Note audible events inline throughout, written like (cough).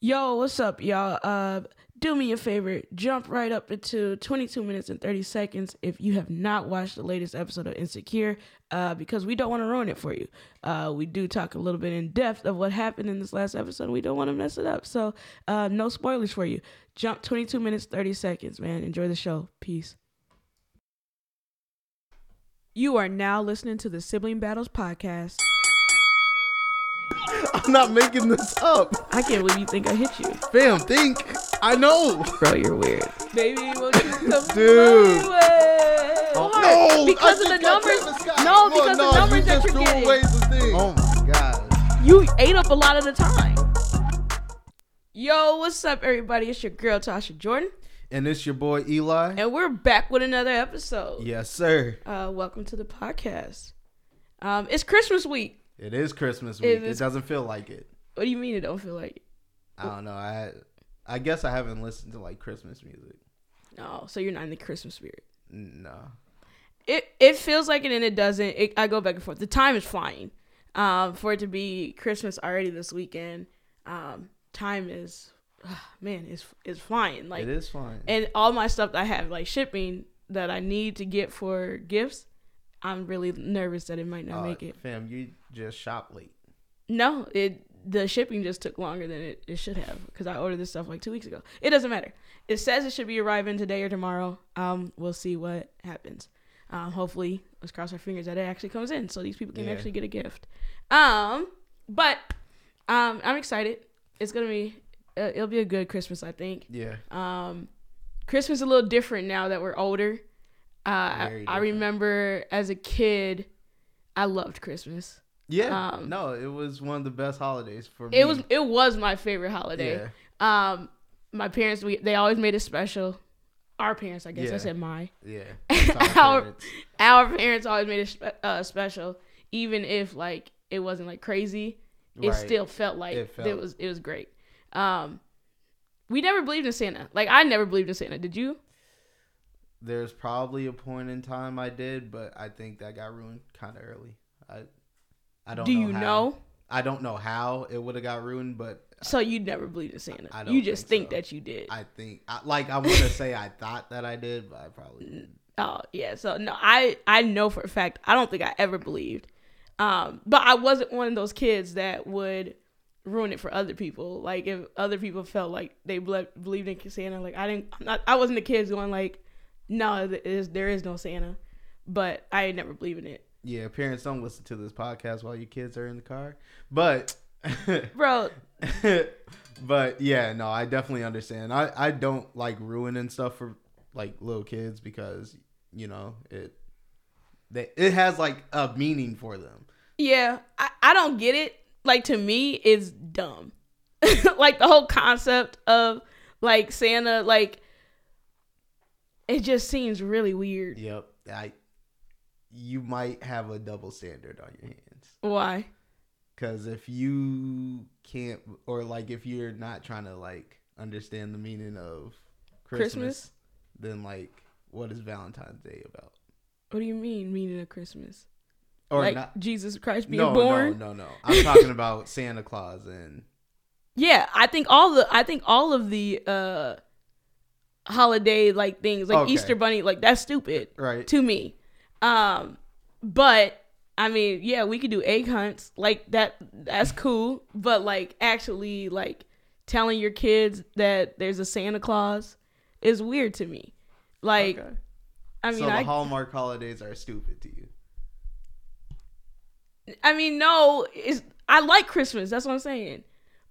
Yo, what's up, y'all? Uh, do me a favor, jump right up into 22 minutes and 30 seconds if you have not watched the latest episode of Insecure, uh, because we don't want to ruin it for you. Uh, we do talk a little bit in depth of what happened in this last episode. We don't want to mess it up, so uh, no spoilers for you. Jump 22 minutes 30 seconds, man. Enjoy the show. Peace. You are now listening to the Sibling Battles podcast. (laughs) I'm not making this up. I can't believe you think I hit you, Fam, think. I know. bro. You're weird, baby. Won't you come (laughs) Dude. my way? Oh, no, because of the just got numbers. Travis Scott. No, Well, because no, the numbers you that you're getting. away the thing. Oh my god. You ate up a lot of the time. Yo, what's up, everybody? It's your girl Tasha Jordan, And it's your boy Eli. and we're back with another episode. Yes, sir. Uh, welcome to the podcast. Um, it's Christmas week. It is Christmas It week. It, is- doesn't feel like it. What do you mean it don't feel like it? I don't know. I I guess I haven't listened to like Christmas music. No, so you're not in the Christmas spirit. No. It it feels like it and it doesn't. It, I go back and forth. The time is flying. Um, for it to be Christmas already this weekend, um, time is, man, is is flying. Like it is fine. and all my stuff that I have like shipping that I need to get for gifts, I'm really nervous that it might not Uh, make it. Fam, you just shop late. No, it the shipping just took longer than it, it should have because I ordered this stuff like two weeks ago. It doesn't matter. It says it should be arriving today or tomorrow. Um, we'll see what happens. Um, hopefully, let's cross our fingers that it actually comes in so these people can Yeah. actually get a gift. Um, but um, I'm excited. It's gonna be uh, it'll be a good Christmas, I think. Yeah. Um, Christmas is a little different now that we're older. Uh, I, I remember as a kid, I loved Christmas. Yeah. Um, no, it was one of the best holidays for me. It was it was my favorite holiday. Yeah. Um, my parents we they always made it special. Our parents, I guess I said my. Yeah. (laughs) Our Our- parents. Our parents always made it spe- uh, special, even if like it wasn't like crazy. It Right. still felt like It it, was it was great. Um, we never believed in Santa. Like I never believed in Santa. Did you? There's probably a point in time I did, but I think that got ruined kind of early. I I don't know. Do know you how. know? I don't know how it would have got ruined, but So you never believed in Santa. I don't you just think, think so. that you did. I think I, like I want to say I thought that I did, but I probably didn't. (laughs) Oh yeah, so no, I I know for a fact I don't think I ever believed, um, but I wasn't one of those kids that would ruin it for other people. Like if other people felt like they ble- believed in Santa, like I didn't, I'm not, I wasn't the kids going like, no, there is, there is no Santa, but I never believed in it, Yeah, parents don't listen to this podcast while your kids are in the car, but (laughs) bro. but yeah, no, I definitely understand. I I don't like ruining stuff for like little kids because you know it they it has like a meaning for them. Yeah, I, I don't get it. Like to me, it's dumb. (laughs) like the whole concept of like Santa, like it just seems really weird. Yep, I you might have a double standard on your hands. Why? Because if you can't, or like if you're not trying to like understand the meaning of Christmas, Christmas? then like what is Valentine's Day about? What do you mean, meaning of Christmas? Or like not? Jesus Christ being No, born? no, no, no. I'm talking about Santa Claus and (laughs) Yeah, I think all the I think all of the uh holiday like things like Okay. Easter bunny like that's stupid right. to me. Um but I mean, yeah, we could do egg hunts. Like that that's cool, but like actually like telling your kids that there's a Santa Claus is weird to me. Like Okay. I mean, so the I Hallmark holidays are stupid to you. I mean, no, it's I like Christmas. That's what I'm saying.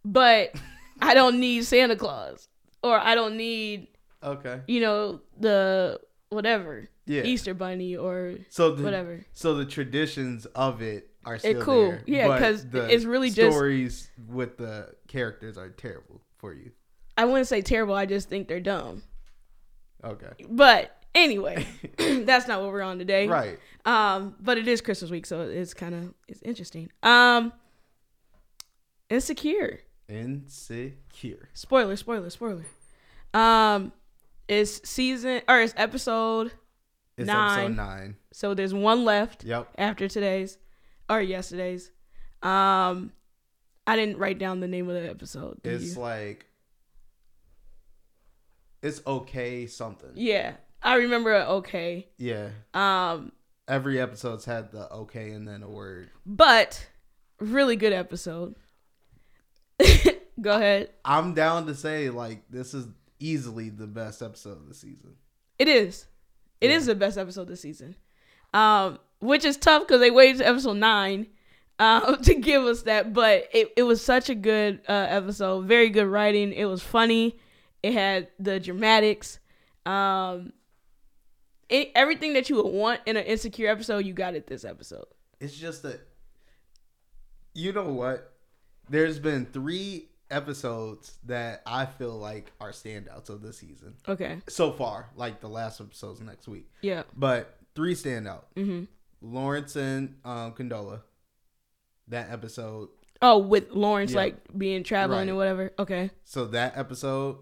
But (laughs) I don't need Santa Claus or I don't need, Okay. you know, the whatever Yeah. Easter bunny or So the, whatever. So the traditions of it are still cool. there. Yeah, because it's really just- stories with the characters are terrible for you. I wouldn't say terrible. I just think they're dumb. Okay. But anyway, (coughs) (clears throat) that's not what we're on today. Right. Um, but it is Christmas week, so it's kind of it's interesting. Um, insecure. Insecure. Spoiler, spoiler, spoiler. Um, it's season or it's episode It's Nine. episode nine. So there's one left Yep. after today's or yesterday's. Um I didn't write down the name of the episode. It's you? like it's okay something. yeah, I remember. Okay. Yeah. Um, Every episode's had the okay and then a word. but really good episode. (laughs) Go ahead. I'm down to say like this is easily the best episode of the season. It is. It is Yeah. the best episode this season. Um, which is tough because they waited to episode nine uh, (laughs) to give us that. But it, it was such a good uh, episode. Very good writing. It was funny. It had the dramatics. Um, it, everything that you would want in an insecure episode, you got it this episode. It's just that you know what? There's been three episodes that I feel like are standouts of the season Okay. so far. Like the last episodes next week, Yeah. but three stand out. hmm Lawrence and um, Condola. That episode. Oh, with Lawrence Yeah. like being traveling Right. and whatever. Okay. So that episode,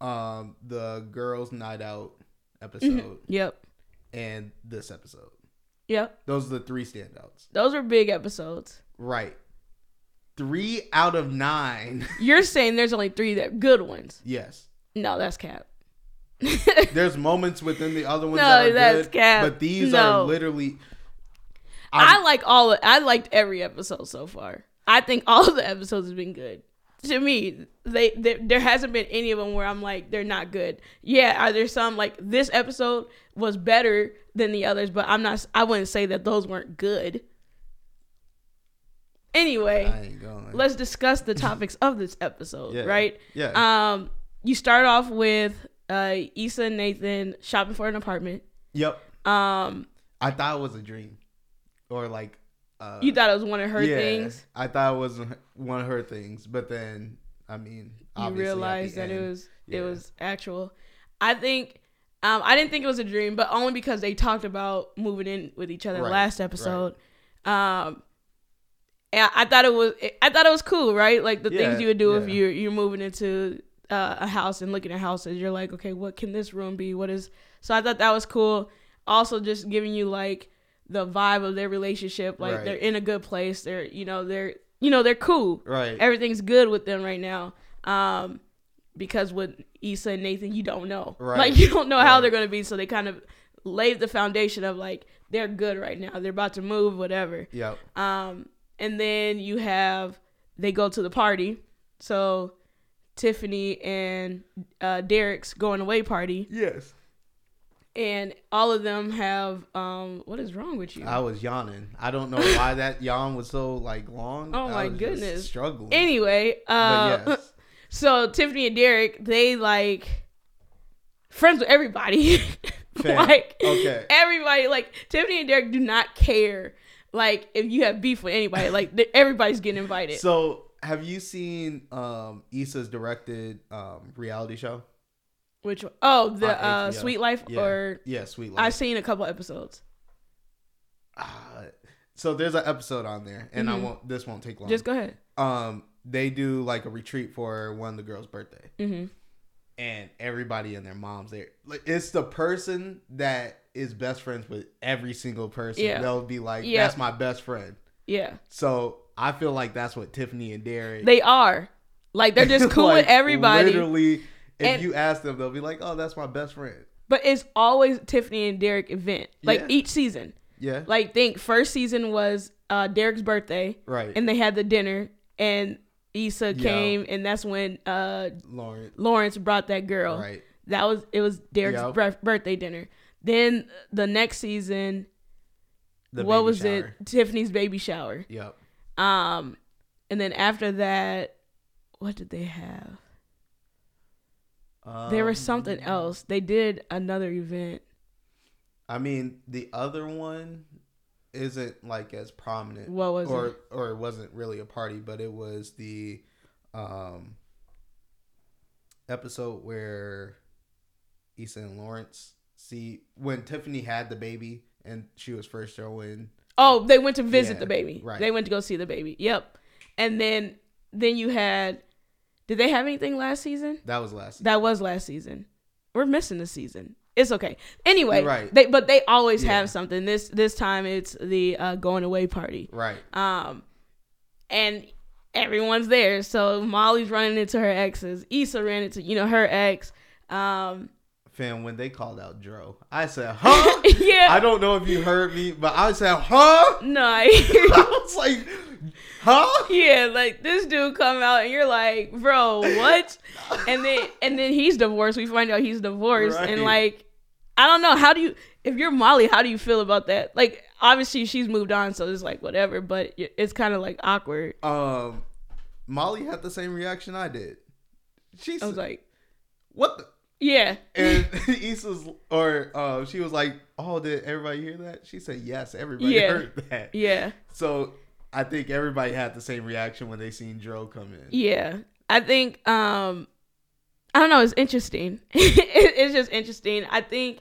um, the girls' night out episode, Yep. and this episode. Yep. Those are the three standouts. Those are big episodes. Right. Three out of nine. (laughs) You're saying there's only three that good ones. yes. No, that's cap. (laughs) There's moments within the other ones No, that are that's good, cap. but these No. are literally. I I'm- like all. Of, I liked every episode so far. I think all of the episodes have been good. To me, they, they there hasn't been any of them where I'm like they're not good. Yeah, are there some like this episode was better than the others, but I'm not. I wouldn't say that those weren't good. Anyway, I ain't going. let's discuss the topics of this episode. Yeah. Right? yeah. Um, you start off with uh Issa and Nathan shopping for an apartment. yep. Um, I thought it was a dream, or like. Uh, you thought it was one of her yeah, things. I thought it was one of her things, but then I mean, you realized that it was yeah. it was actual. I think um, I didn't think it was a dream, but only because they talked about moving in with each other Right, last episode. Um, and I thought it was I thought it was cool, right? Like the Yeah, things you would do if you're you're moving into uh, a house and looking at houses. You're like, okay, what can this room be? What is? So I thought that was cool. Also, just giving you like the vibe of their relationship. Like Right. they're in a good place. They're you know they're you know they're cool right. everything's good with them right now. Um, because with Issa and Nathan, you don't know, Right. like you don't know how Right. they're gonna be. So they kind of laid the foundation of like they're good right now. They're about to move, whatever. Yep. Um, and then you have they go to the party. So Tiffany and uh, Derek's going away party, Yes. and all of them have um, what is wrong with you? I was yawning. I don't know why (laughs) that yawn was so like long. Oh I my was goodness. struggling. anyway, uh, yes. (laughs) So Tiffany and Derek, they like friends with everybody. (laughs) Like okay. everybody, like Tiffany and Derek do not care. Like if you have beef with anybody, like everybody's getting invited. So, have you seen um Issa's directed um reality show? Which one? Oh, the uh, Sweet Life, Yeah. or Yeah, Sweet Life. I've seen a couple episodes. Ah, so there's an episode on there, and I Mhm. won't. This won't take long. Just go ahead. um, they do like a retreat for one of the girls' birthday, hmm and everybody and their moms there. Like it's the person that is best friends with every single person. Yeah. They'll be like, Yeah. "That's my best friend." Yeah, So I feel like that's what Tiffany and Derek. they are. Like they're just (laughs) cool with everybody. Literally, if And- you ask them, they'll be like, "Oh, that's my best friend." But it's always Tiffany and Derek event. Like Yeah. each season. Yeah. Like think first season was uh Derek's birthday. right. and they had the dinner and Issa came and that's when uh Lauren. Lawrence brought that girl. Right. That was it was Derek's birthday dinner. Then the next season, The what was shower. it? Tiffany's baby shower. Yep. Um, and then after that, what did they have? there was something Um, else. They did another event. I mean, the other one isn't like as prominent. What was or it? or it wasn't really a party, but it was the um episode where Issa and Lawrence see when Tiffany had the baby and she was first showing Oh, they went to visit Yeah, the baby. right. They went to go see the baby. Yep. And then then you had. Did they have anything last season? that was last season. That was last season. We're missing a season. It's okay. Anyway, right. they but they always Yeah. have something. This this time it's the uh, going away party. right. Um, and everyone's there. So Molly's running into her exes. Issa ran into you know her ex. Um, Fam, when they called out Dro, I said, "Huh?" (laughs) yeah. I don't know if you heard me, but I said, "Huh?" no, (laughs) I. Was like, "Huh?" Yeah, like this dude come out and you're like, bro, what? And then and then he's divorced. We find out he's divorced, and like, I don't know. How do you? If you're Molly, how do you feel about that? Like, obviously she's moved on, so it's like whatever. But it's kind of like awkward. Um, Molly had the same reaction I did. She I was like, "What?" the? Yeah, And (laughs) Issa's, or uh, she was like, "Oh, did everybody hear that?" She said, "Yes, everybody Yeah. heard that." yeah, So I think everybody had the same reaction when they seen Dro come in. yeah. I think um, I don't know. It's interesting. (laughs) it's just interesting. I think,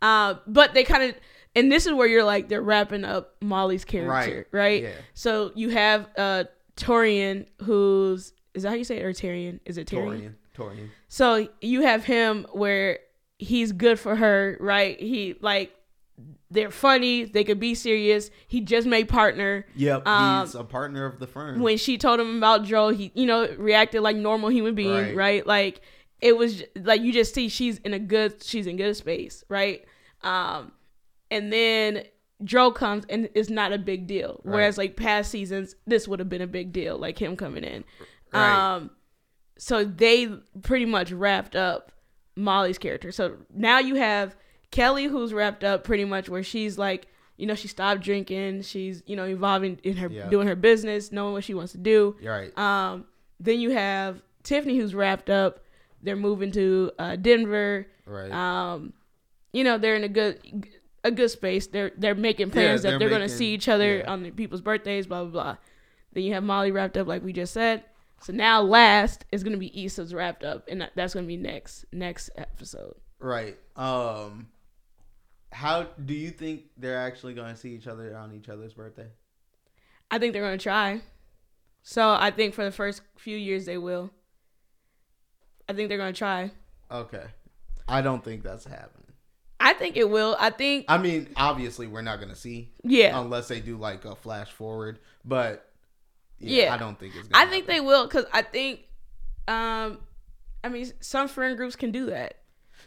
uh, but they kind of. And this is where you're like they're wrapping up Molly's character, right? Yeah. So you have uh Taurean, who's is that how you say it, or Tyrion? Is it Tyrion? Taurean. So you have him where he's good for her, right? He like they're funny, they could be serious. He just made partner. Yep. Um, he's a partner of the firm. When she told him about Joe, he you know reacted like normal human being, Right. right? Like it was like you just see she's in a good she's in good space, right? Um and then Dro comes and it's not a big deal. Whereas like past seasons, this would have been a big deal, like him coming in. Right. Um so they pretty much wrapped up Molly's character. So now you have Kelli who's wrapped up pretty much where she's like, you know, she stopped drinking, she's, you know, evolving in her Yeah. doing her business, knowing what she wants to do. You're right. Um, then you have Tiffany who's wrapped up. They're moving to uh, Denver. right. Um, you know, they're in a good a good space. They're they're making plans they're that they're gonna see each other yeah. on people's birthdays, blah blah blah. Then you have Molly wrapped up like we just said. So now last is gonna be Issa's wrapped up, and that's gonna be next next episode. right. Um, how do you think they're actually going to see each other on each other's birthday? I think they're gonna try. So I think for the first few years they will. I think they're gonna try. Okay. I don't think that's happening. I think it will. I think I mean, obviously, we're not going to see yeah. unless they do like a flash forward, but yeah, Yeah. I don't think it's. Gonna I think they will because I think, um, I mean, some friend groups can do that.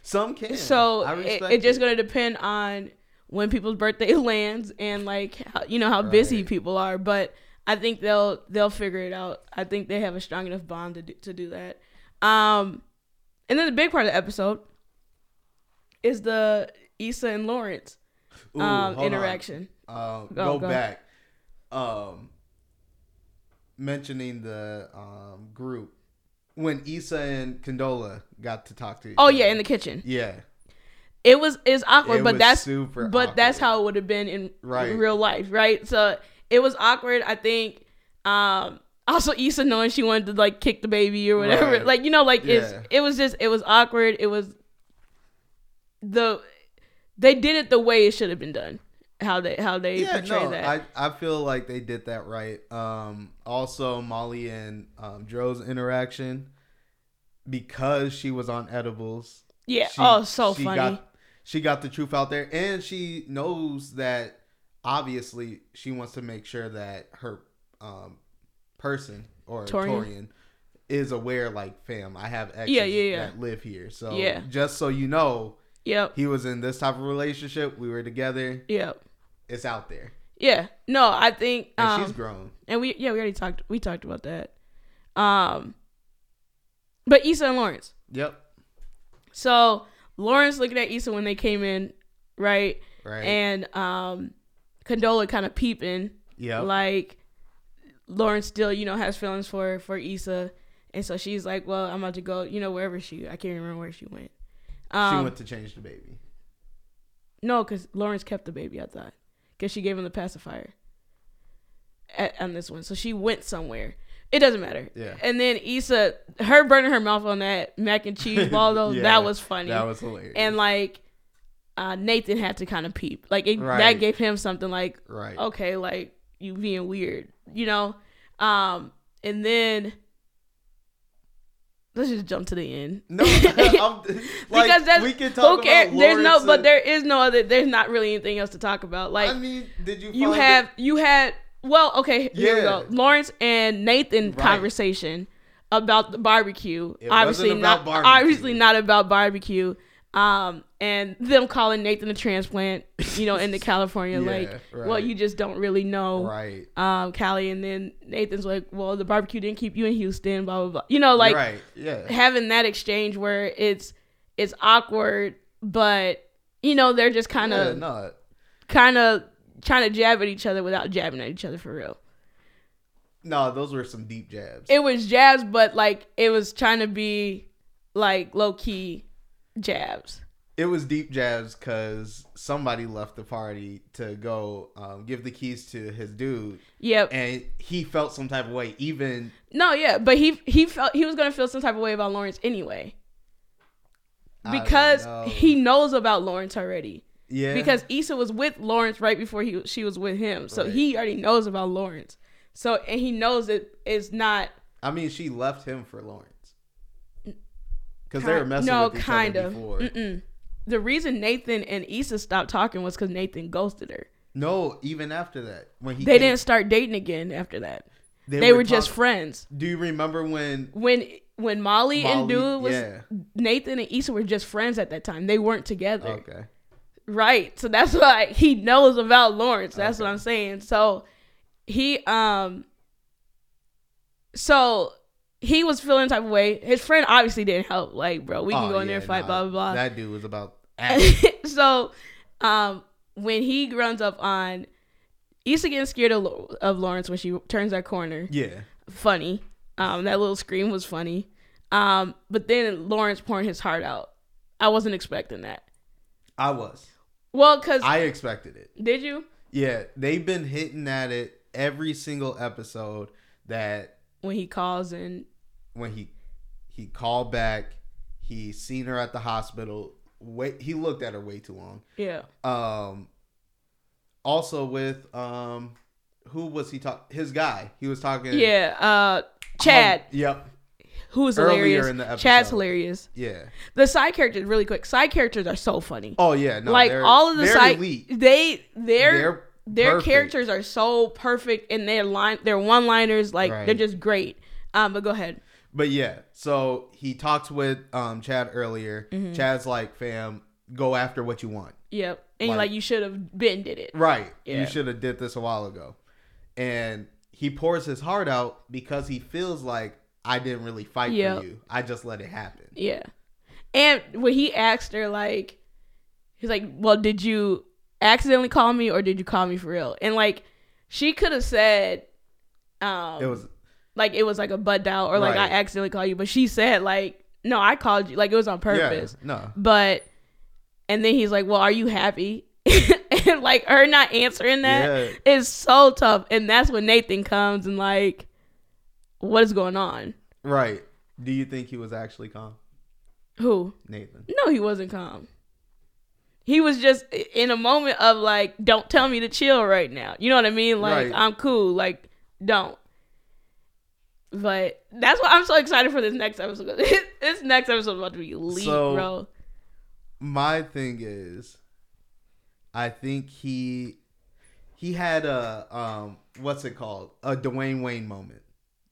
some can. So it, respect it just gonna depend on when people's birthday (laughs) lands and like how, you know how busy people are. But I think they'll they'll figure it out. I think they have a strong enough bond to do, to do that. Um, and then the big part of the episode is the Issa and Lawrence Ooh, um interaction. Um, Go, go, go. back. Um, mentioning the um group when Issa and Condola got to talk to. Each Oh other. yeah, in the kitchen. yeah, It was it's awkward, It but that's super but that's how it would have been in Right. real life, right? So it was awkward. I think. Um, also, Issa knowing she wanted to like kick the baby or whatever, Right. like you know, like it's it was just it was awkward. It was the they did it the way it should have been done. How they how they yeah. portray No, that. I I feel like they did that right. Um, also Molly and um Dro's interaction because she was on edibles. yeah. she- oh, so she funny. Got, she got the truth out there, and she knows that obviously she wants to make sure that her um, person or Taurean. Taurean. is aware. Like, fam, I have exes Yeah, yeah, yeah. that live here, so Yeah. just so you know, yep. he was in this type of relationship. We were together. Yep. It's out there, Yeah. No, I think and um, she's grown. and we yeah we already talked we talked about that. Um, but Issa and Lawrence. Yep. So Lawrence looking at Issa when they came in, right? Right. And um Condola kind of peeping, Yeah. like Lawrence still, you know, has feelings for for Issa. And so she's like, Well, I'm about to go, you know, wherever she I can't remember where she went. Um she went to change the baby. No, because Lawrence kept the baby, I thought. Because she gave him the pacifier at, on this one. So she went somewhere. It doesn't matter. Yeah. And then Issa, her burning her mouth on that mac and cheese (laughs) ball, though, Yeah, that was funny. That was hilarious. and like uh, Nathan had to kind of peep. Like it, that gave him something like, right. okay, like you being weird, you know. Um, and then let's just jump to the end. No, I'm, (laughs) (laughs) like, because that's we can talk who cares? about There's no, but uh, there is no other. There's not really anything else to talk about. Like I mean, did you? you have it- you had Well, okay, here we Yeah. go. Lawrence and Nathan Right. conversation about the barbecue. It obviously not barbecue. obviously not about barbecue. Um, and them calling Nathan a transplant, you know, into (laughs) California, Yeah, like, well, you just don't really know, Right. um, Cali. And then Nathan's like, well, the barbecue didn't keep you in Houston, blah blah blah. You know, like right. Yeah. having that exchange where it's it's awkward, but you know they're just kind yeah, of no. kind of trying to jab at each other without jabbing at each other for real. No, those were some deep jabs. It was jabs, but like it was trying to be like low key jabs. It was deep jabs because somebody left the party to go um, give the keys to his dude, Yep. and he felt some type of way. Even No, yeah, but he he felt he was gonna feel some type of way about Lawrence anyway because know. he knows about Lawrence already. yeah Because Issa was with Lawrence right before he she was with him, so Right. he already knows about Lawrence. So and he knows it is not I mean she left him for Lawrence because they were messing no, with each kind other of. before. Mm-mm. The reason Nathan and Issa stopped talking was because Nathan ghosted her. No, even after that when he They came- didn't start dating again after that. They, were, just talk- friends. Do you remember when When when Molly, and Molly- Dude was yeah. Nathan and Issa were just friends at that time. They weren't together. Okay. Right. So that's (laughs) why he knows about Lawrence. That's what I'm saying. So he um so he was feeling type of way. His friend obviously didn't help. Like, bro, we can Oh, go in there and fight, nah, blah blah blah. That dude was about (laughs) so um when he runs up on Issa getting scared of, of Lawrence when she turns that corner. yeah. Funny. Um that little scream was funny. Um but then Lawrence pouring his heart out. I wasn't expecting that. I was. Well, cuz I expected it. did you? Yeah, they've been hitting at it every single episode that When he calls and when he he called back, he seen her at the hospital. Wait, he looked at her way too long. yeah. Um also with um who was he talk his guy. He was talking Yeah, uh Chad, Um, yep. who is hilarious. in the Chad's hilarious. Yeah. The side characters really quick. Side characters are so funny. Oh yeah, no. like all of the side elite. they they're They're their perfect. characters are so perfect and their line their one liners like Right. they're just great. Um but go ahead. But yeah, so he talks with um Chad earlier. Mm-hmm. Chad's like, "Fam, go after what you want." Yep. And like, Like- you should have been did it. Right. Yeah. You should have did this a while ago. And he pours his heart out because he feels like I didn't really fight Yeah. for you. I just let it happen. Yeah. And when he asked her like he's like, Well, did you accidentally call me or did you call me for real? And like she could have said um It was like it was like a butt dial or like I accidentally called you, but she said like, no, I called you, like it was on purpose. Yeah, no. But and then he's like, well, are you happy? (laughs) and like her not answering that Yeah. is so tough, and that's when Nathan comes and like, what is going on? Right. Do you think he was actually calm? Who? Nathan. No, he wasn't calm. He was just in a moment of like, don't tell me to chill right now. You know what I mean? Like, Right. I'm cool. Like, don't. But that's why I'm so excited for this next episode. (laughs) this next episode is about to be elite, So- bro. My thing is I think he he had a um what's it called? A Dwayne Wayne moment.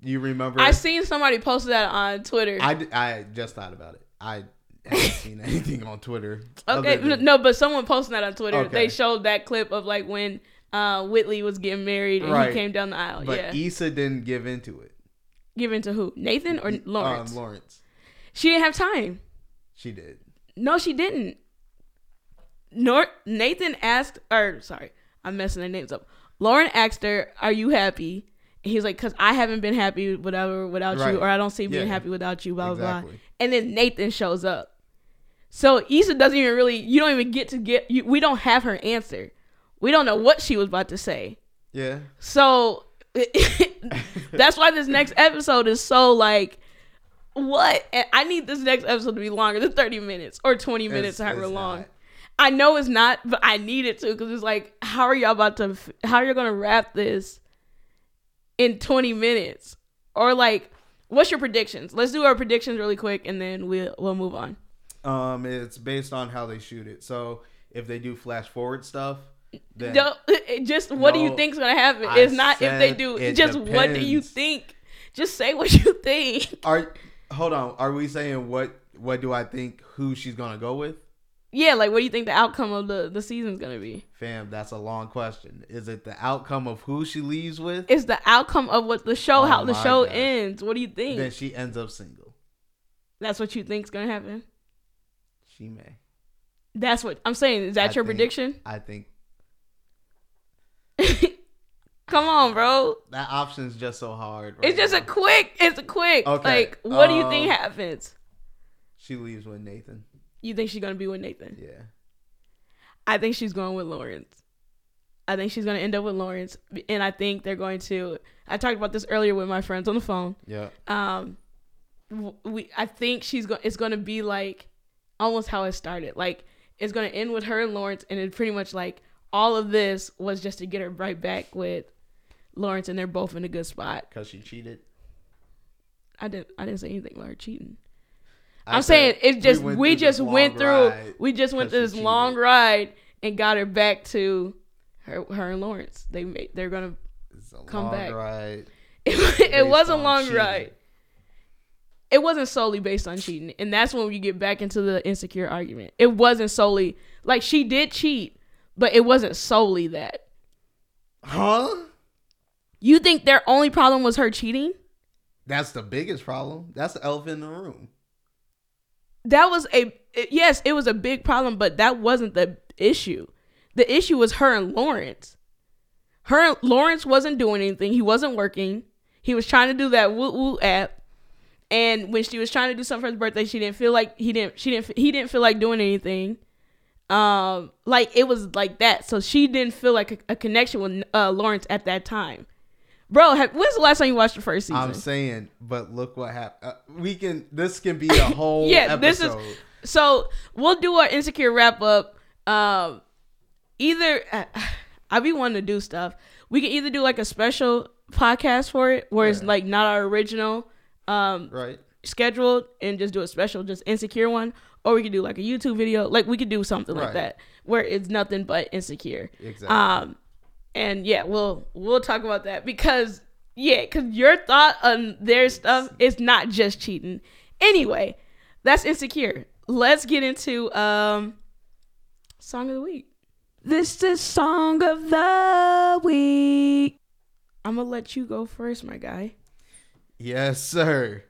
You remember? I seen somebody posted that on Twitter. I I just thought about it. I haven't (laughs) seen anything on Twitter. okay, than- no, but someone posted that on Twitter. Okay. They showed that clip of like when uh, Whitley was getting married and Right. he came down the aisle. But yeah, Issa didn't give into it. Given to who? Nathan or Lawrence? Um, Lawrence. she didn't have time. She did. No, she didn't. Nor Nathan asked, or sorry, I'm messing their names up. Lauren asked her, "Are you happy?" And he's like, "Cause I haven't been happy, whatever, without Right. you, or I don't see being Yeah. happy without you." Blah blah blah. And then Nathan shows up. So Issa doesn't even really. You don't even get to get. You, we don't have her answer. We don't know what she was about to say. Yeah. So (laughs) that's why this next episode is so like what? And I need this next episode to be longer than 30 minutes or 20 minutes, It's- however it's long. not. I know it's not, but I need it to because it's like, how are y'all about to? How are you gonna wrap this in 20 minutes? Or like, what's your predictions? Let's do our predictions really quick, and then we'll we'll move on. Um, it's based on how they shoot it. So if they do flash forward stuff, then Don't, just what do you No, think's gonna happen? I it's not if they do. Just what do you think? Just say what you (laughs) think. are hold on. Are we saying what what do I think who she's gonna go with? Yeah, like what do you think the outcome of the the season's gonna be? Fam, that's a long question. Is it the outcome of who she leaves with? It's the outcome of what the show, Oh how the show God. ends. What do you think? then she ends up single. That's what you think's gonna happen. She may. That's what I'm saying. Is that I your think- prediction? I think (laughs) Come on, bro. that option's just so hard. It's right just a quick. It's a quick. Okay, Like, what do you um, think happens? She leaves with Nathan. You think she's gonna be with Nathan? Yeah. I think she's going with Lawrence. I think she's gonna end up with Lawrence, and I think they're going to. I talked about this earlier with my friends on the phone. Yeah. Um, we. I think she's going. It's gonna be like almost how it started. Like it's gonna end with her and Lawrence, and it pretty much like all of this was just to get her right back with Lawrence, and they're both in a good spot. Because she cheated. I didn't. I didn't say anything about her cheating. I I'm saying it's just we, went through just went through we just went 'cause through this long ride and got her back to her her and Lawrence. They made they're gonna come back. ride. (laughs) it, it was a long cheating. ride. It wasn't solely based on cheating, and that's when you get back into the insecure argument. It wasn't solely like she did cheat, but it wasn't solely that. Huh? You think their only problem was her cheating? That's the biggest problem. That's the elephant in the room. that was a yes, it was a big problem, but that wasn't the issue. The issue was her and Lawrence. Her and Lawrence wasn't doing anything. He wasn't working. He was trying to do that woo woo app, and when she was trying to do something for his birthday, she didn't feel like he didn't. She didn't. He didn't feel like doing anything. Um, like it was like that. So she didn't feel like a, a connection with uh, Lawrence at that time. Bro, have, when's the last time you watched the first season? I'm saying, but look what happened. Uh, we can. This can be a (laughs) whole Yeah, this is- So we'll do our insecure wrap up. Um, either (sighs) I be wanting to do stuff. We can either do like a special podcast for it, where it's like not our original um right. Scheduled, and just do a special, just insecure one, or we could do like a YouTube video. Like we could do something like that where it's nothing but insecure. Exactly. Um, and yeah, we'll we'll talk about that because yeah, because your thought on their stuff is not just cheating. Anyway, that's insecure. Let's get into um song of the week. This is song of the week. I'm gonna let you go first, my guy. Yes, sir.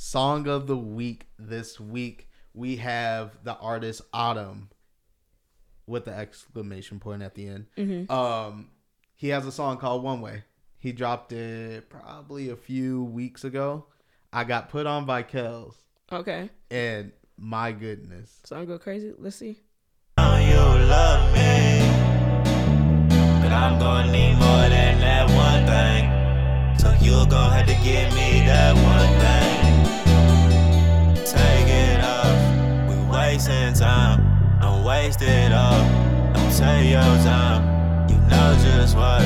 Song of the week this week we have the artist Autumn with the exclamation point at the end. Mm-hmm. Um, he has a song called One Way. He dropped it probably a few weeks ago. I got put on by Kels, Okay, and my goodness, song go crazy. Let's see. you love me. But I'm gonna need more than that one thing. So you're gonna have to give me that one thing. Wasting time. Don't waste it all. Don't take your time. You know just what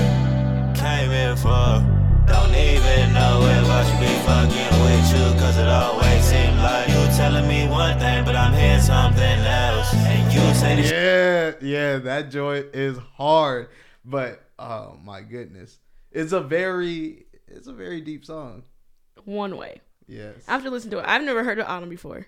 came here for. Don't even know if I should be fucking with you. Cause it always seems like you telling me one thing, but I'm hearing something else. And you say this yeah, yeah, that joy is hard, but oh my goodness, it's a very, it's a very deep song. One way. Yes, I have to listen to it. I've never heard of Autumn before.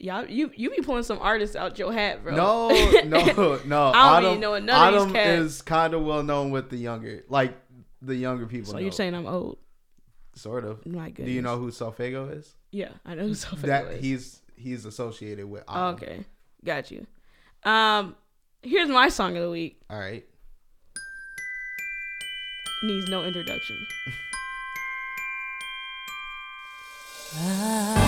Y'all, you you be pulling some artists out your hat, bro. No, (laughs) no, no. I don't Autumn, even know none of these Autumn cats. is kind of well known with the younger, like the younger people. so know. you're saying I'm old? sort of. My goodness. Do you know who Sofaygo is? Yeah, I know who Sophia that is. he's he's associated with. Oh, Autumn. okay, got you. Um, here's my song of the week. All right. Needs no introduction. (laughs)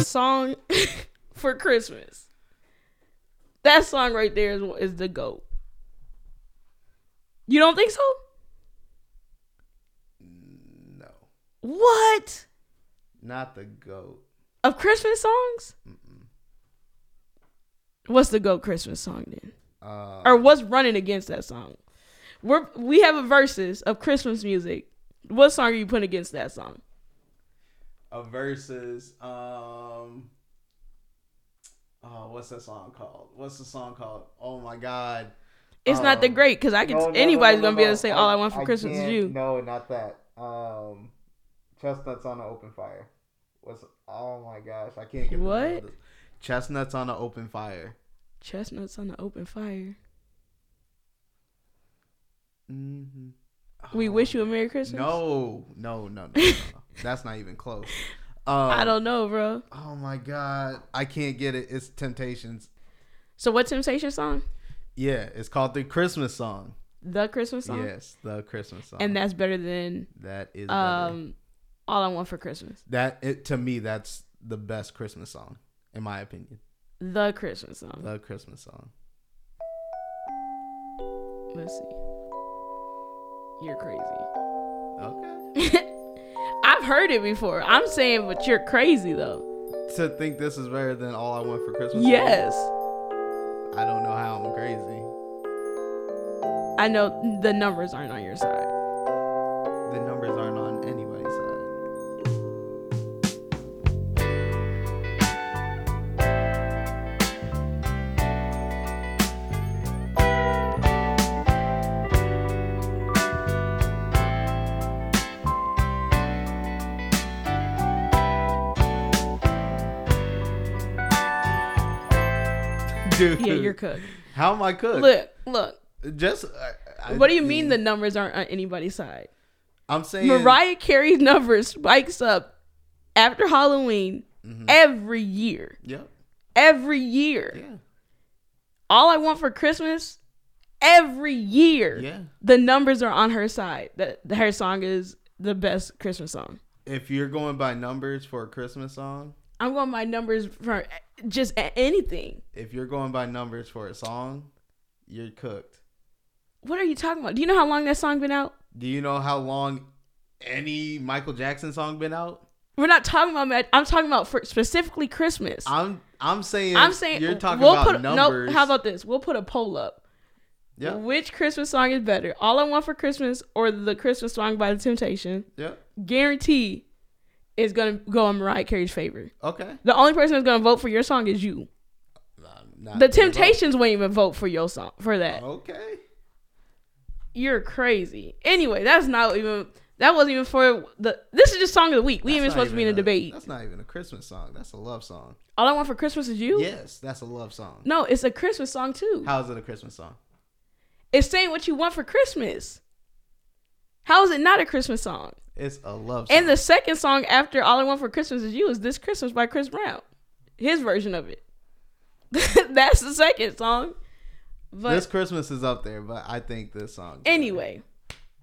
a song (laughs) for Christmas, that song right there is, is the GOAT. You don't think so? No, What? not the goat. Of Christmas songs? What's the GOAT Christmas song then? Uh, Or what's running against that song? We're we have a verses of Christmas music. What song are you putting against that song? A versus. Um. Oh, what's that song called? What's the song called? Oh my god. It's not the Um, great because I can. No, no, no, anybody's no, gonna no, be able to say all I, want for Christmas is you. No, not that. Um, chestnuts on an open fire. What's? Oh my gosh, I can't get What? of. Chestnuts on an open fire. Chestnuts on the open fire. Mm-hmm. We wish you a Merry Christmas. No, no, no, no, no, no. That's not even close. (laughs) Um, I don't know, bro. Oh my god, I can't get it. It's Temptations. So what Temptation song? Yeah, it's called the Christmas song. The Christmas song. Yes, the Christmas song. And that's better than that is better. um, All I Want for Christmas. that it to me that's the best Christmas song in my opinion. The Christmas song. The Christmas song. Let's see. You're crazy. Okay. (laughs) I've heard it before. I'm saying, but you're crazy though. to think this is better than all I want for Christmas. Yes. I don't know how I'm crazy. I know the numbers aren't on your side. The numbers aren't on anybody's Yeah, you're cooked. How am I cooked? Look, look. just I- I- What do you mean the numbers aren't on anybody's side? I'm saying Mariah Carey's numbers spikes up after Halloween Mm-hmm. every year. Yep. Every year. Yeah. All I want for Christmas every year. Yeah. The numbers are on her side. That her song is the best Christmas song. If you're going by numbers for a Christmas song, I'm going by numbers for just anything. if you're going by numbers for a song, you're cooked. What are you talking about? Do you know how long that song been out? Do you know how long any Michael Jackson song been out? We're not talking about. ma- I'm talking about for specifically Christmas. I'm I'm saying I'm saying you're talking we'll about put, numbers. No, how about this? We'll put a poll up. yeah, Which Christmas song is better? All I Want for Christmas or the Christmas song by The Temptation? yeah. Guarantee is gonna go in Mariah Carey's favor. Okay. The only person that's gonna vote for your song is you. Not The vote. Temptations won't even vote for your song for that. Okay. You're crazy. Anyway, that's not even. That wasn't even for the. This is just song of the week. We ain't even supposed to be in a debate. That's not even a Christmas song. That's a love song. All I want for Christmas is you. Yes, that's a love song. No, it's a Christmas song too. How is it a Christmas song? It's saying what you want for Christmas. How is it not a Christmas song? It's a love song. And the second song after All I Want for Christmas Is You is This Christmas by Chris Brown. His version of it. (laughs) That's the second song. But this Christmas is up there, but I think this song. anyway,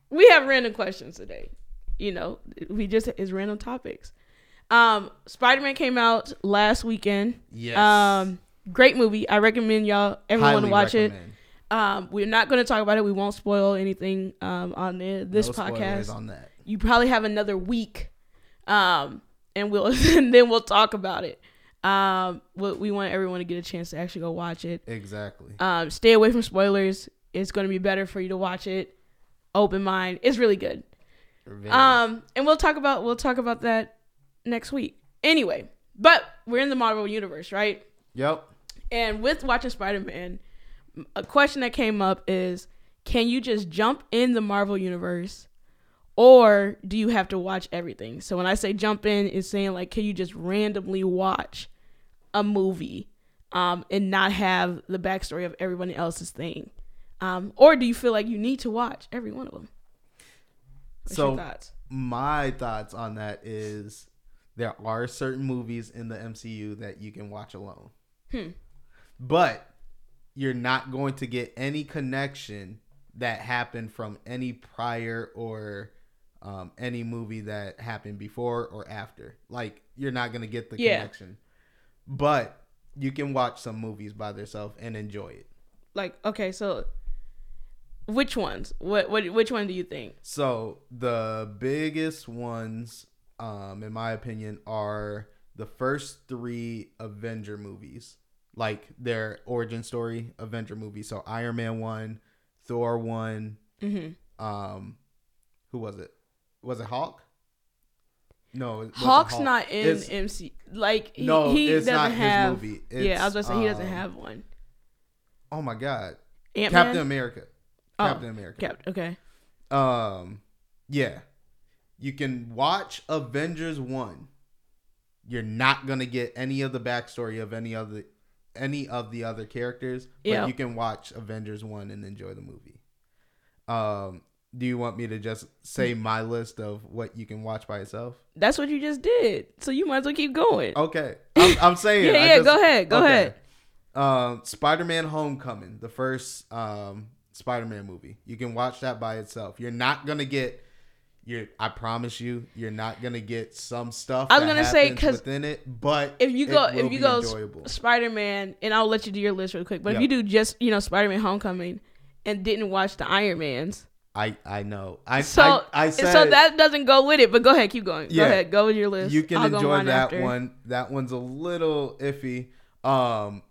we have random questions today. You know, we just it's random topics. Um, Spider Man came out last weekend. Yes. Um, great movie. I recommend y'all everyone Highly watch it. Um, we're not going to talk about it. We won't spoil anything um on the, this No podcast. on that. You probably have another week um and we'll and (laughs) then we'll talk about it. Um we, we want everyone to get a chance to actually go watch it. Exactly. um stay away from spoilers. It's going to be better for you to watch it. Open mind. It's really good. Very- um and we'll talk about we'll talk about that next week. Anyway but we're in the marvel universe right? Yep. and with watching Spider-Man, a question that came up is can you just jump in the Marvel universe or do you have to watch everything? So when I say jump in, it's saying like can you just randomly watch a movie um, and not have the backstory of everyone else's thing? Um, or do you feel like you need to watch every one of them? What's So- your thoughts? My thoughts on that is there are certain movies in the MCU that you can watch alone. Hmm. But you're not going to get any connection that happened from any prior or um, any movie that happened before or after. Like you're not gonna get the Yeah. connection, but you can watch some movies by themselves and enjoy it. Like, okay, so which ones? What what which one do you think? So the biggest ones, um, in my opinion, are the first three Avenger movies, like their origin story Avenger movies. So Iron Man one, Thor one, Mm-hmm. um, who was it? Was it Hawk? No, Hawk's Hulk. not in It's- MC. Like he, No, he it's doesn't not his have. movie. yeah, I was gonna say he doesn't um, have one. Oh my God, Ant Captain America. Oh, Captain America. Cap. Okay. Um, yeah, you can watch Avengers one. You're not gonna get any of the backstory of any other any of the other characters, but Yeah. you can watch Avengers one and enjoy the movie. Um, do you want me to just say my list of what you can watch by itself? That's what you just did. So you might as well keep going. Okay, I'm, I'm saying. (laughs) yeah, yeah. just- go ahead. Go okay. ahead. Um, Spider-Man: Homecoming, the first um Spider-Man movie. You can watch that by itself. You're not gonna get. You're, I promise you, you're not gonna get some stuff. I'm gonna say, because within it, but If you go, if you go enjoyable. Spider Man, and I'll let you do your list real quick. But Yeah. if you do just you know Spider Man Homecoming, and didn't watch the Iron Mans, I I know. I so I, I said so that doesn't go with it. But go ahead, keep going. Yeah. Go ahead, go with your list. you can I'll enjoy that after. one. That one's a little iffy. Um,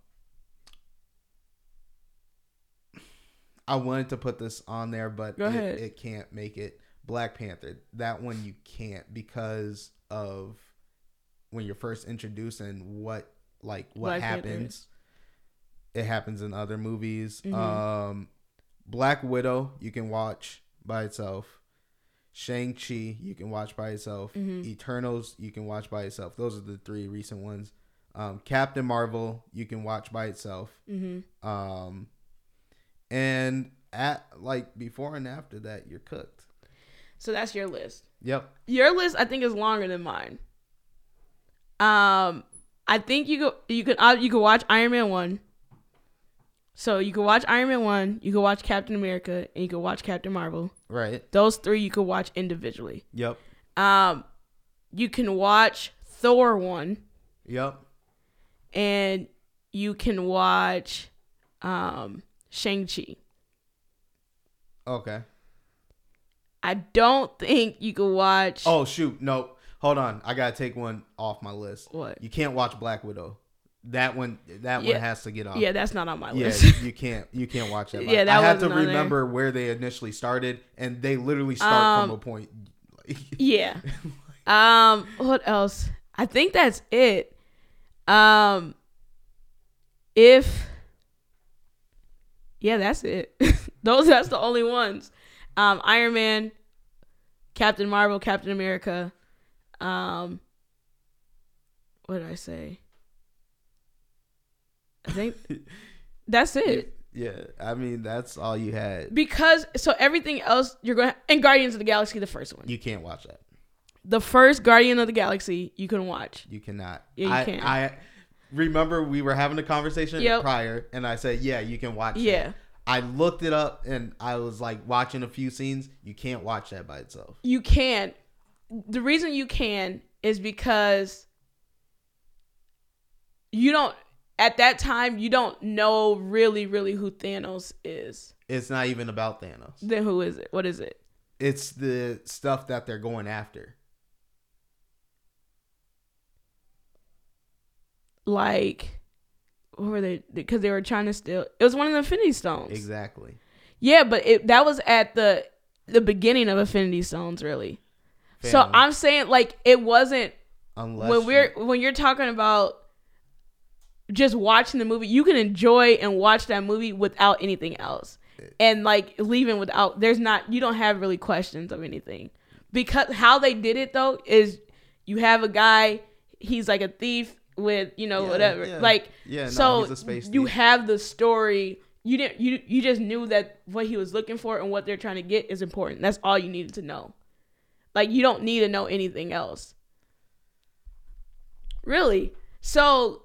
I wanted to put this on there, but it, it can't make it. Black Panther. That one you can't because of when you're first introducing what like what Black Panther. happens. It happens in other movies. Mhm. Um, Black Widow you can watch by itself. Shang Chi you can watch by itself. Mhm. Eternals you can watch by itself. Those are the three recent ones. Um, Captain Marvel you can watch by itself. Mm-hmm. Um, and at like before and after that you're cooked. So that's your list. Yep. Your list, I think, is longer than mine. Um, I think you go, you could, uh, you could watch Iron Man one. So you could watch Iron Man one, you could watch Captain America, and you could watch Captain Marvel. Right. Those three you could watch individually. Yep. Um, you can watch Thor one, Yep. and you can watch um Shang Chi. Okay. I don't think you could watch. Oh shoot, no. Hold on. I gotta take one off my list. What? You can't watch Black Widow. That one that Yeah. one has to get off. yeah, that's not on my list. Yeah, you can't you can't watch that. (laughs) Yeah, that I have to wasn't there. remember where they initially started and they literally start from Um, a point Yeah. (laughs) Um, what else? I think that's it. Um, if yeah, that's it. (laughs) Those that's the only ones. Um, Iron Man, Captain Marvel, Captain America. Um, what did I say? I think (laughs) that's it. Yeah, I mean that's all you had. Because so everything else you're going to and Guardians of the Galaxy the first one. You can't watch that. The first Guardian of the Galaxy you can watch. You cannot. Yeah, you I, can. I remember we were having a conversation Yep. prior, and I said, "Yeah, you can watch." Yeah. that." I looked it up, and I was like watching a few scenes. You can't watch that by itself. You can't. The reason you can is because you don't at that time you don't know really really who Thanos is. It's not even about Thanos. Then who is it? What is it? It's the stuff that they're going after. Like what were they because they were trying to steal it was one of the Infinity Stones. Exactly. Yeah, but it that was at the the beginning of Infinity Stones really. So I'm saying like it wasn't Unless when you- we're when you're talking about just watching the movie, you can enjoy and watch that movie without anything else, and like leaving without. There's not you don't have really questions of anything. Because how they did it though is you have a guy he's like a thief with you know Yeah, whatever. yeah. like Yeah, so he's a space you have the story. You didn't you you just knew that what he was looking for and what they're trying to get is important. That's all you needed to know. Like you don't need to know anything else. Really. So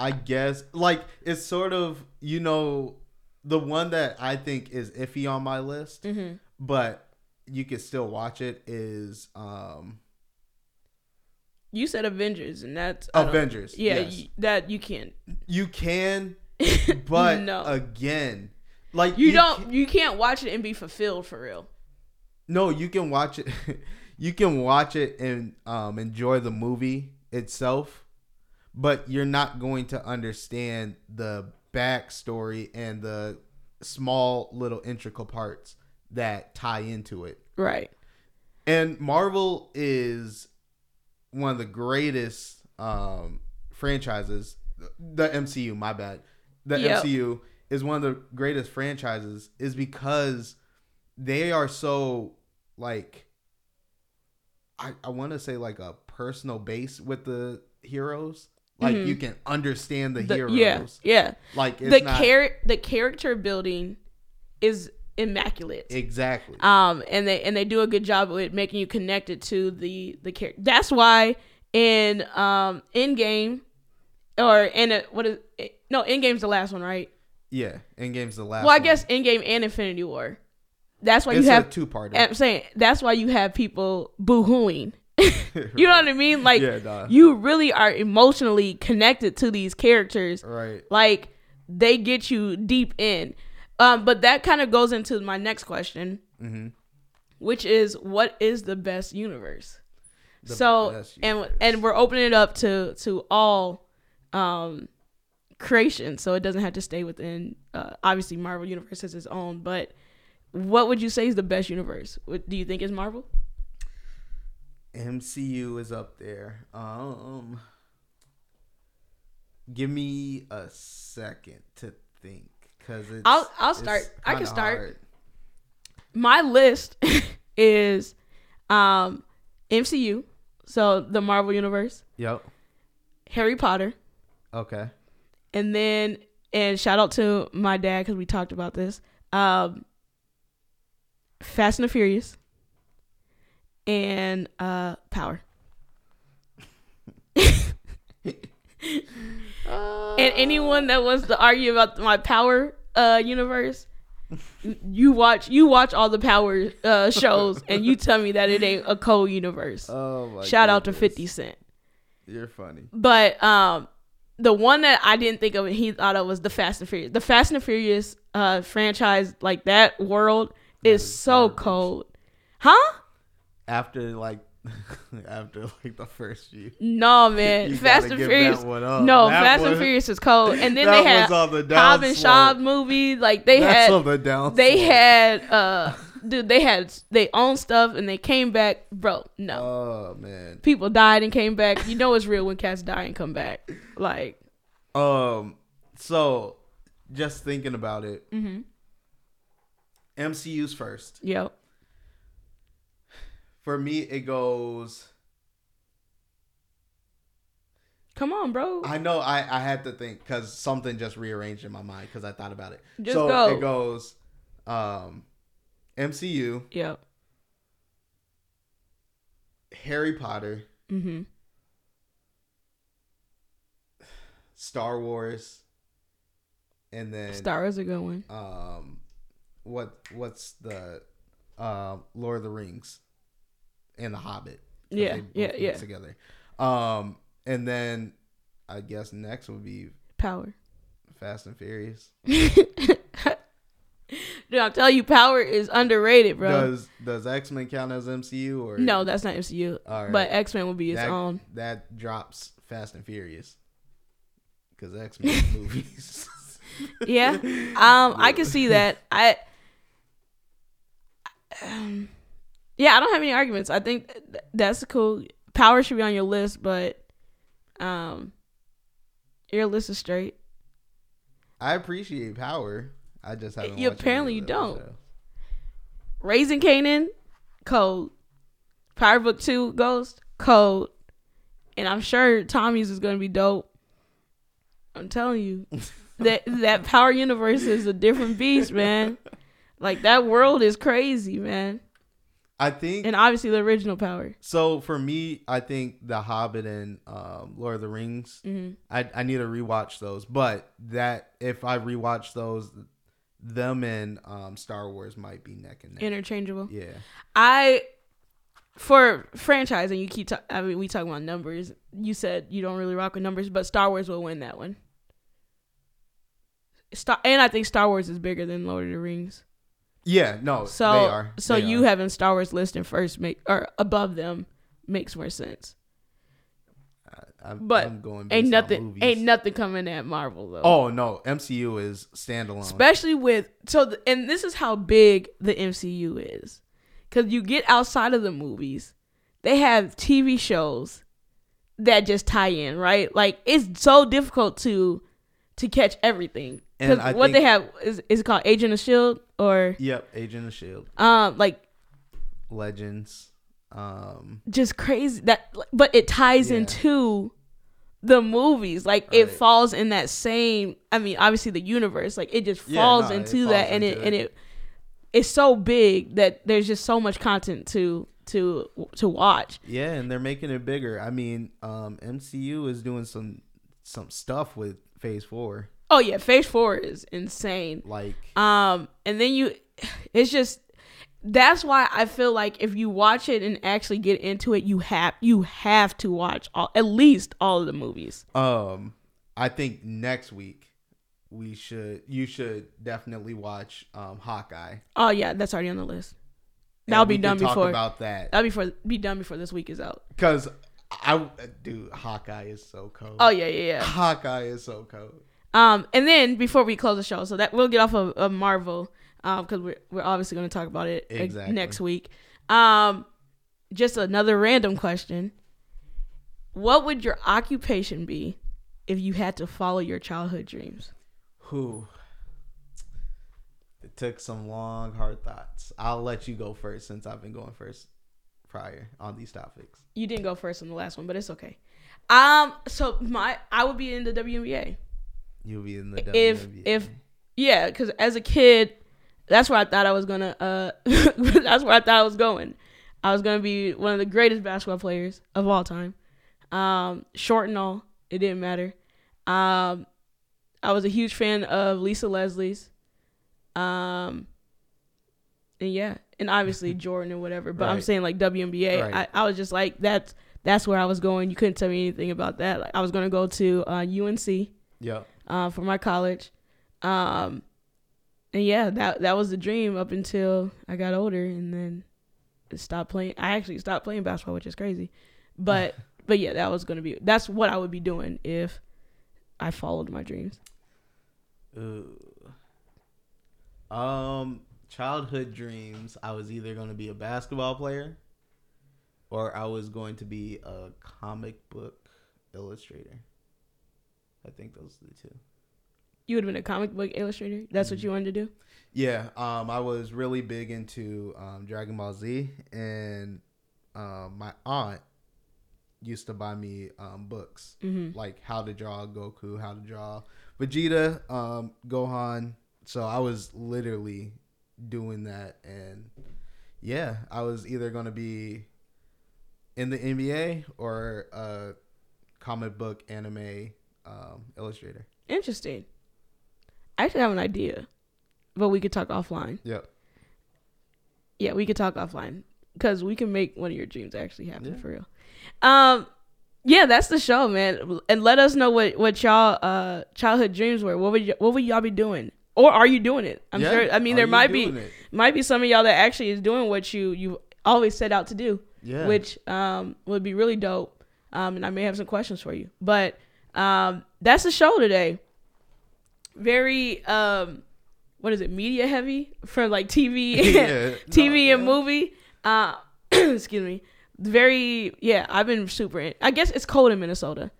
I guess like it's sort of you know the one that I think is iffy on my list, Mm-hmm. but you can still watch it is um You said Avengers, and that's Avengers. Yeah, yes. y- that you can't. you can, (laughs) but No. again, like You, don't. ca- you can't watch it and be fulfilled for real. no, you can watch it. (laughs) you can watch it and um, enjoy the movie itself, but you're not going to understand the backstory and the small little integral parts that tie into it. Right. And Marvel is one of the greatest um, franchises. The MCU, my bad. The Yep. MCU is one of the greatest franchises, is because they are so like I, I want to say like a personal base with the heroes. Like Mhm. you can understand the, The- heroes. yeah. Yeah. Like it's the not char- the character building is immaculate. exactly. um and they and they do a good job with making you connected to the the character that's why in um Endgame or in a, what is no Endgame's the last one right yeah, Endgame's the last. well i one. guess Endgame and infinity war that's why it's you have two parter. i'm saying that's why you have people boo-hooing (laughs) you know what i mean? (laughs) Like Yeah, nah. you really are emotionally connected to these characters. Right. like they get you deep in. Um but that kind of goes into my next question Mm-hmm. which is what is the best universe? The so best and and we're opening it up to to all um creation. So it doesn't have to stay within uh, obviously marvel universe has its own but what would you say is the best universe? What do you think is marvel MCU is up there. Um, give me a second to think, cause it's. I'll- I'll start. I can start. hard. my list (laughs) is um mcu so the marvel universe Yep. harry potter Okay. and then and shout out to my dad because we talked about this um fast and the furious and uh power and anyone that wants to argue about my power uh universe you watch you watch all the power uh shows (laughs) and you tell me that it ain't a cold universe Oh my. shout out to 50 cent You're funny. but um, the one that I didn't think of and he thought of was the Fast and Furious. The Fast and Furious uh franchise, like that world, is, is so garbage. cold, huh? After like, (laughs) after like the first few. No (laughs) man, Fast and Furious. that one up. No, That Fast and Furious is cold. And then (laughs) they had the and Shaw movie. Like they That's had, the they slope. had, uh, dude, they had they own stuff and they came back, bro. No, Oh man. people died and came back. You know it's real when cats die and come back. Like, Um. So, just thinking about it. mm-hmm. MCU's first. yep. For me, it goes. Come on, bro. I know I, I had to think because something just rearranged in my mind because I thought about it. Just so go. it goes um, MCU, Yep. Harry Potter, Mm-hmm. Star Wars, and then Star is a good one. um, what what's the uh, Lord of the Rings and the Hobbit. Yeah, yeah, yeah. Together, um, and then I guess next would be Power. Fast and Furious. (laughs) Dude, I'm telling you, Power is underrated, bro. Does does X Men count as MCU or no, that's not MCU. Right. But X Men will be its that, own. that drops Fast and Furious because X Men (laughs) movies. Yeah. (laughs) Um, I can see that. I. Um, yeah, I don't have any arguments. I think th- that's cool. Power should be on your list, but um, your list is straight. I appreciate Power. I just haven't. You- apparently you of the other don't. shows. Raising Kanan, Code. Power Book 2, Ghost, Code. And I'm sure Tommy's is going to be dope. I'm telling you. (laughs) that that Power Universe is a different beast, man. Like that world is crazy, man. I think And obviously the original Power. so. For me, I think The Hobbit and um, Lord of the Rings. hmm I I need to rewatch those, but that if I rewatch those, them and um, Star Wars might be neck and neck. Interchangeable. yeah. I for franchise and you keep. Ta- I mean, we talk about numbers. You said you don't really rock with numbers, but Star Wars will win that one. Star and I think Star Wars is bigger than Lord of the Rings. Yeah, no, So they are. so They you are. having Star Wars listed first make or above them makes more sense. I, I'm, but I'm going Ain't nothing ain't nothing coming at Marvel though. Oh no, MCU is standalone. especially with so th- and this is how big the MCU is because you get outside of the movies they have TV shows that just tie in right like it's so difficult to to catch everything And I what they have is is it called Agent of Shield or Yep, Agent of Shield, um like Legends. Um, just crazy that but it ties Yeah. into the movies like it falls in that same i mean obviously the universe like it just Yeah, falls no, into falls that and it into and it. it it's so big that there's just so much content to to to watch yeah, and they're making it bigger. I mean, um, MCU is doing some some stuff with Phase Four, oh yeah phase four is insane like um and then you (sighs) it's just that's why i feel like if you watch it and actually get into it you have you have to watch all at least all of the movies um, I think next week we should you should definitely watch um Hawkeye. oh yeah that's already on the list that'll be done talk before about that That'll be for be done before this week is out. because I dude Hawkeye is so cold. Oh yeah, yeah, yeah. Hawkeye is so cold. Um, and then before we close the show, so that we'll get off of, of Marvel, um, because we're we're obviously going to talk about it Exactly. next week. Um, just another random question: What would your occupation be if you had to follow your childhood dreams? Who? It took some long, hard thoughts. I'll let you go first since I've been going first prior on these topics. You didn't go first on the last one, but it's okay. Um, so my I would be in the WNBA. You'll be in the If- WNBA. if- Yeah, because as a kid, that's where I thought I was gonna. Uh, (laughs) that's where I thought I was going. I was gonna be one of the greatest basketball players of all time. Um, short and all, it didn't matter. Um, I was a huge fan of Lisa Leslie's. Um, and yeah, and obviously (laughs) Jordan and whatever. But I'm saying like WNBA, Right. I, I was just like that's that's where I was going. You couldn't tell me anything about that. Like I was gonna go to uh, UNC yep. Uh, for my college. Um, and yeah, that that was the dream up until I got older, and then stopped playing. I actually stopped playing basketball, which is crazy. But (laughs) but yeah, that was gonna be that's what I would be doing if I followed my dreams. Ooh. Um, childhood dreams. I was either going to be a basketball player, or I was going to be a comic book illustrator. I think those are the two. You would have been a comic book illustrator. That's what you wanted to do. Yeah, um, I was really big into um, Dragon Ball Z, and um, my aunt used to buy me um, books Mm-hmm. like how to draw Goku, how to draw Vegeta, um, Gohan. So I was literally doing that, and yeah, I was either gonna be in the NBA or a comic book anime um, illustrator. Interesting. I actually have an idea, but we could talk offline. Yep. Yeah, we could talk offline because we can make one of your dreams actually happen Yeah. for real. Um, yeah, that's the show, man. And let us know what what y'all uh childhood dreams were. What would y- what would y'all be doing, or are you doing it? I'm Yeah, sure. I mean, are there might be it? might be some of y'all that actually is doing what you you always set out to do, Yeah. which um would be really dope. Um, and I may have some questions for you, but um, that's the show today. Very um, what is it? Media heavy for like TV. (laughs) Yeah, (laughs) TV no, and yeah. movie. Uh, (clears throat) excuse me. Very yeah. I've been super. In, I guess it's cold in Minnesota,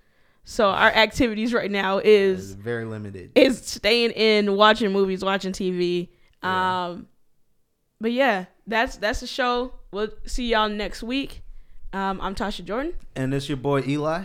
so our activities right now is very limited. is staying in, watching movies, watching TV. Yeah. Um, but yeah, that's that's the show. We'll see y'all next week. Um, I'm Tasha Jordan. And it's your boy Eli.